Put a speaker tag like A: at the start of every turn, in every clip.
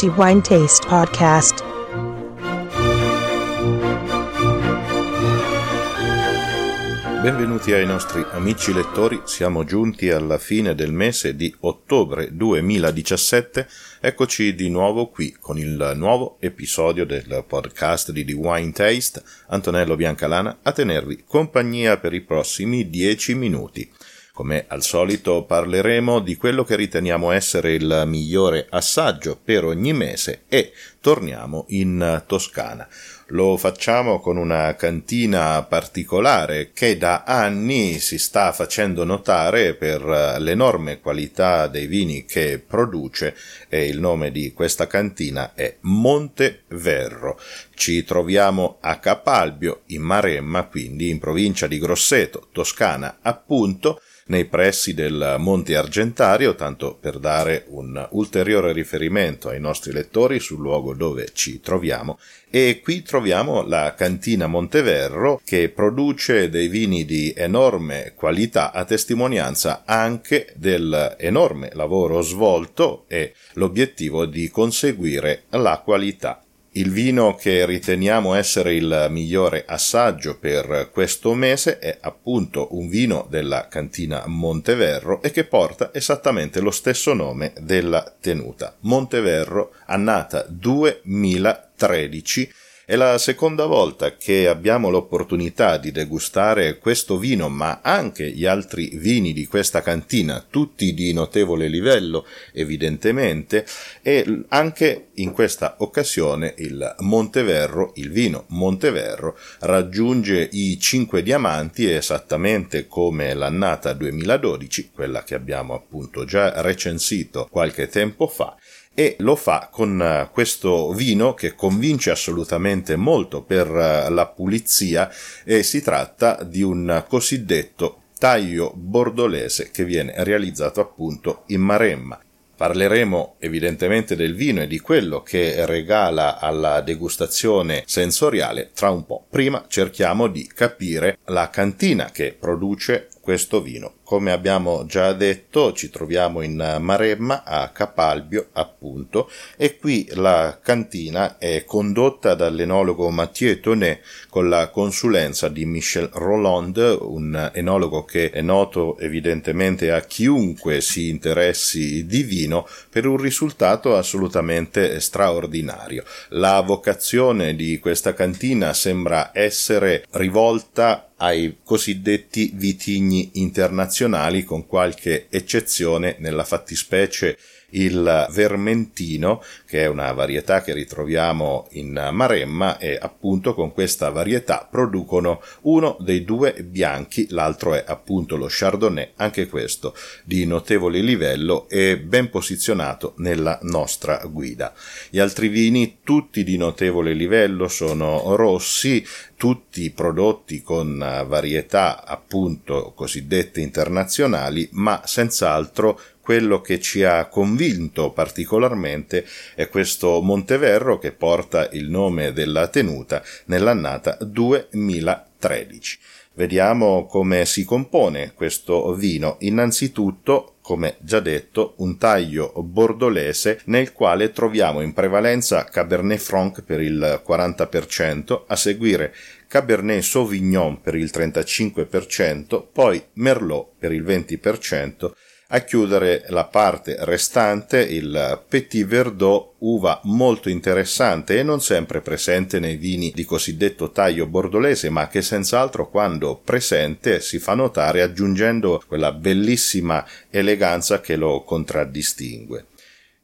A: The Wine Taste Podcast.
B: Benvenuti ai nostri amici lettori, siamo giunti alla fine del mese di ottobre 2017, eccoci di nuovo qui con il nuovo episodio del podcast di The Wine Taste, Antonello Biancalana a tenervi compagnia per i prossimi dieci minuti. Come al solito parleremo di quello che riteniamo essere il migliore assaggio per ogni mese e torniamo in Toscana. Lo facciamo con una cantina particolare che da anni si sta facendo notare per l'enorme qualità dei vini che produce e il nome di questa cantina è Monteverro. Ci troviamo a Capalbio in Maremma, quindi in provincia di Grosseto, Toscana appunto, nei pressi del Monte Argentario, tanto per dare un ulteriore riferimento ai nostri lettori sul luogo dove ci troviamo. E qui troviamo la cantina Monteverro che produce dei vini di enorme qualità a testimonianza anche dell'enorme lavoro svolto e l'obiettivo di conseguire la qualità il vino che riteniamo essere il migliore assaggio per questo mese è appunto un vino della cantina Monteverro e che porta esattamente lo stesso nome della tenuta. Monteverro, annata 2013 è la seconda volta che abbiamo l'opportunità di degustare questo vino, ma anche gli altri vini di questa cantina, tutti di notevole livello, evidentemente, e anche in questa occasione il Monteverro, il vino Monteverro, raggiunge i 5 diamanti esattamente come l'annata 2012, quella che abbiamo appunto già recensito qualche tempo fa, e lo fa con eh, questo vino che convince assolutamente molto per eh, la pulizia e si tratta di un cosiddetto taglio bordolese che viene realizzato appunto in Maremma. Parleremo evidentemente del vino e di quello che regala alla degustazione sensoriale tra un po'. Prima cerchiamo di capire la cantina che produce questo vino. Come abbiamo già detto, ci troviamo in Maremma a Capalbio, appunto, e qui la cantina è condotta dall'enologo Mathieu Tonnet con la consulenza di Michel Roland, un enologo che è noto evidentemente a chiunque si interessi di vino per un risultato assolutamente straordinario. La vocazione di questa cantina sembra essere rivolta ai cosiddetti vitigni internazionali con qualche eccezione nella fattispecie il vermentino, che è una varietà che ritroviamo in Maremma e appunto con questa varietà producono uno dei due bianchi, l'altro è appunto lo Chardonnay, anche questo di notevole livello e ben posizionato nella nostra guida. Gli altri vini, tutti di notevole livello, sono rossi, tutti prodotti con varietà appunto cosiddette internazionali, ma senz'altro quello che ci ha convinto particolarmente è questo Monteverro che porta il nome della tenuta nell'annata 2013. Vediamo come si compone questo vino. Innanzitutto, come già detto, un taglio bordolese nel quale troviamo in prevalenza Cabernet Franc per il 40%, a seguire Cabernet Sauvignon per il 35%, poi Merlot per il 20%, a chiudere la parte restante il Petit Verdot, uva molto interessante e non sempre presente nei vini di cosiddetto taglio bordolese, ma che senz'altro quando presente si fa notare aggiungendo quella bellissima eleganza che lo contraddistingue.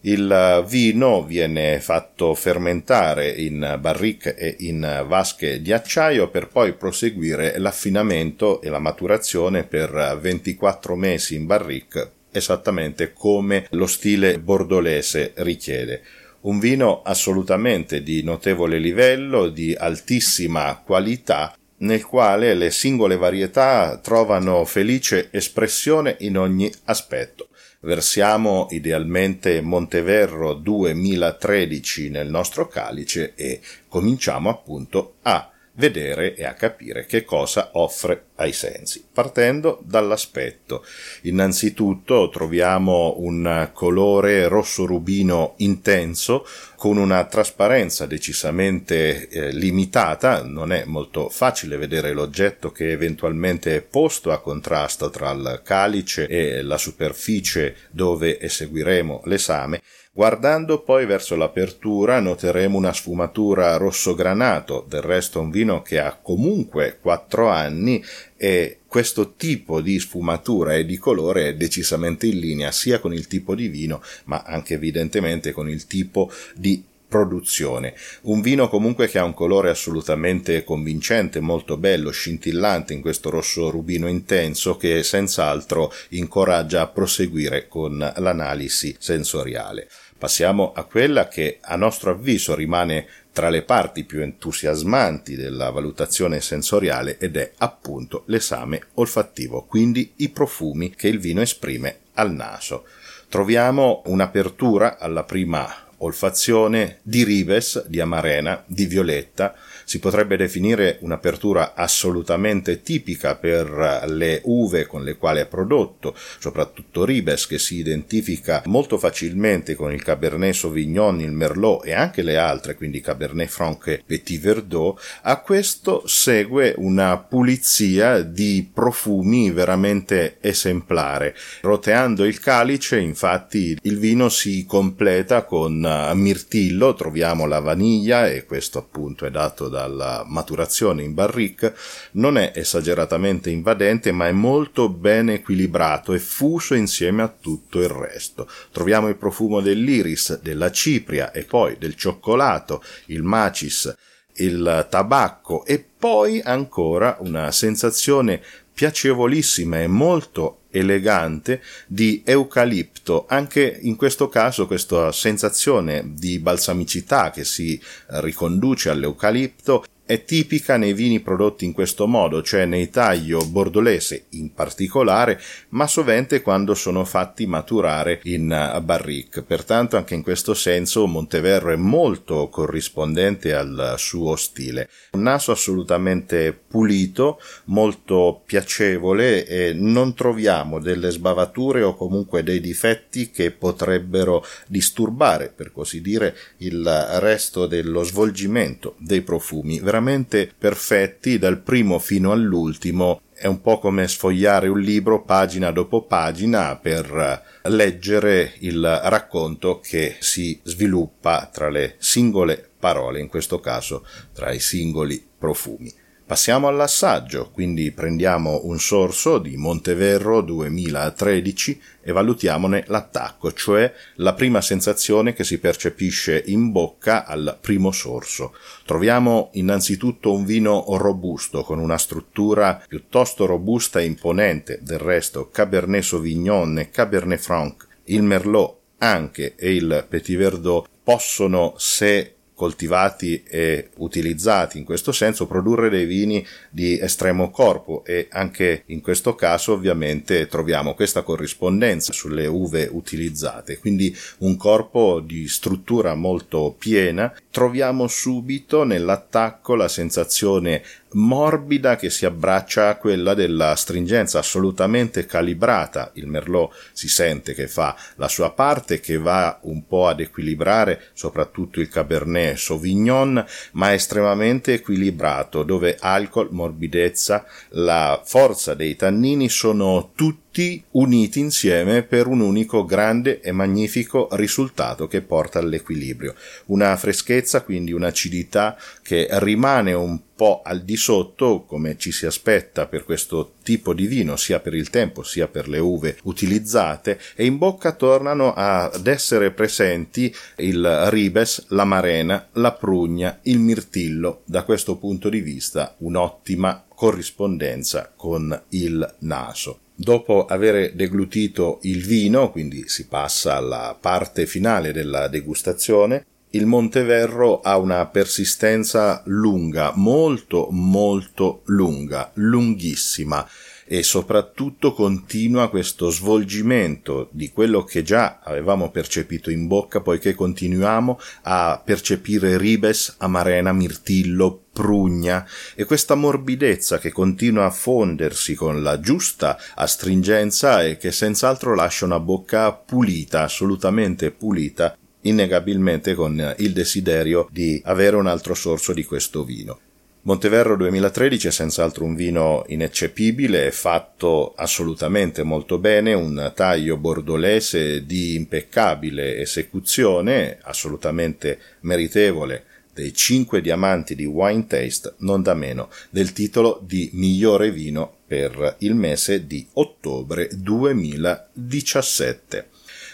B: Il vino viene fatto fermentare in barrique e in vasche di acciaio per poi proseguire l'affinamento e la maturazione per 24 mesi in barrique esattamente come lo stile bordolese richiede. Un vino assolutamente di notevole livello, di altissima qualità, nel quale le singole varietà trovano felice espressione in ogni aspetto. Versiamo idealmente Monteverro 2013 nel nostro calice e cominciamo appunto a vedere e a capire che cosa offre ai sensi, partendo dall'aspetto. Innanzitutto troviamo un colore rosso rubino intenso con una trasparenza decisamente eh, limitata, non è molto facile vedere l'oggetto che eventualmente è posto a contrasto tra il calice e la superficie dove eseguiremo l'esame, Guardando poi verso l'apertura noteremo una sfumatura rosso granato, del resto un vino che ha comunque 4 anni e questo tipo di sfumatura e di colore è decisamente in linea sia con il tipo di vino ma anche evidentemente con il tipo di produzione. Un vino comunque che ha un colore assolutamente convincente, molto bello, scintillante in questo rosso rubino intenso che senz'altro incoraggia a proseguire con l'analisi sensoriale. Passiamo a quella che a nostro avviso rimane tra le parti più entusiasmanti della valutazione sensoriale ed è appunto l'esame olfattivo, quindi i profumi che il vino esprime al naso. Troviamo un'apertura alla prima olfazione di ribes, di amarena, di violetta, si potrebbe definire un'apertura assolutamente tipica per le uve con le quali è prodotto, soprattutto Ribes che si identifica molto facilmente con il Cabernet Sauvignon, il Merlot e anche le altre, quindi Cabernet Franc e Petit Verdot, a questo segue una pulizia di profumi veramente esemplare. Roteando il calice, infatti, il vino si completa con mirtillo, troviamo la vaniglia e questo appunto è dato dalla maturazione in barrique, non è esageratamente invadente ma è molto ben equilibrato e fuso insieme a tutto il resto. Troviamo il profumo dell'iris, della cipria e poi del cioccolato, il macis, il tabacco e poi ancora una sensazione piacevolissima e molto elegante di eucalipto. Anche in questo caso questa sensazione di balsamicità che si riconduce all'eucalipto è tipica nei vini prodotti in questo modo, cioè nei taglio bordolese in particolare, ma sovente quando sono fatti maturare in barrique. Pertanto anche in questo senso Monteverro è molto corrispondente al suo stile. Un naso assolutamente pulito, molto piacevole e non troviamo delle sbavature o comunque dei difetti che potrebbero disturbare, per così dire, il resto dello svolgimento dei profumi veramente perfetti dal primo fino all'ultimo. È un po' come sfogliare un libro pagina dopo pagina per leggere il racconto che si sviluppa tra le singole parole, in questo caso tra i singoli profumi. Passiamo all'assaggio, quindi prendiamo un sorso di Monteverro 2013 e valutiamone l'attacco, cioè la prima sensazione che si percepisce in bocca al primo sorso. Troviamo innanzitutto un vino robusto con una struttura piuttosto robusta e imponente, del resto Cabernet Sauvignon e Cabernet Franc, il Merlot anche e il Petit Verdot possono, se coltivati e utilizzati in questo senso produrre dei vini di estremo corpo e anche in questo caso ovviamente troviamo questa corrispondenza sulle uve utilizzate. Quindi un corpo di struttura molto piena. Troviamo subito nell'attacco la sensazione morbida che si abbraccia a quella della stringenza assolutamente calibrata. Il Merlot si sente che fa la sua parte, che va un po' ad equilibrare soprattutto il Cabernet Sauvignon, ma estremamente equilibrato, dove alcol, morbidezza, la forza dei tannini sono tutti tutti uniti insieme per un unico grande e magnifico risultato che porta all'equilibrio. Una freschezza, quindi un'acidità che rimane un po' al di sotto, come ci si aspetta per questo tipo di vino, sia per il tempo sia per le uve utilizzate, e in bocca tornano ad essere presenti il ribes, la marena, la prugna, il mirtillo. Da questo punto di vista un'ottima corrispondenza con il naso. Dopo aver deglutito il vino, quindi si passa alla parte finale della degustazione, il Monteverro ha una persistenza lunga, molto molto lunga, lunghissima e soprattutto continua questo svolgimento di quello che già avevamo percepito in bocca poiché continuiamo a percepire ribes, amarena, mirtillo, prugna e questa morbidezza che continua a fondersi con la giusta astringenza e che senz'altro lascia una bocca pulita, assolutamente pulita, innegabilmente con il desiderio di avere un altro sorso di questo vino. Monteverro 2013 è senz'altro un vino ineccepibile, fatto assolutamente molto bene, un taglio bordolese di impeccabile esecuzione, assolutamente meritevole dei cinque diamanti di Wine Taste, non da meno del titolo di migliore vino per il mese di ottobre 2017.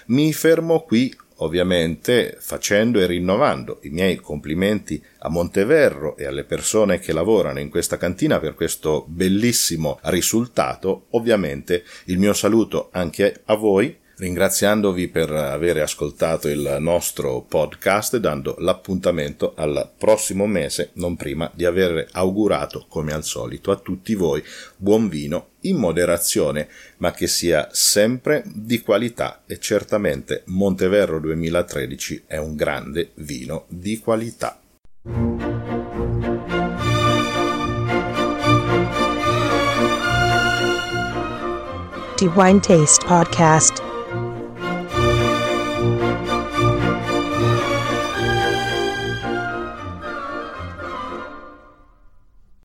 B: Mi fermo qui ovviamente facendo e rinnovando i miei complimenti a Monteverro e alle persone che lavorano in questa cantina per questo bellissimo risultato, ovviamente il mio saluto anche a voi ringraziandovi per aver ascoltato il nostro podcast, dando l'appuntamento al prossimo mese, non prima di aver augurato, come al solito, a tutti voi buon vino in moderazione, ma che sia sempre di qualità e certamente Monteverro 2013 è un grande vino di qualità.
A: Wine Taste Podcast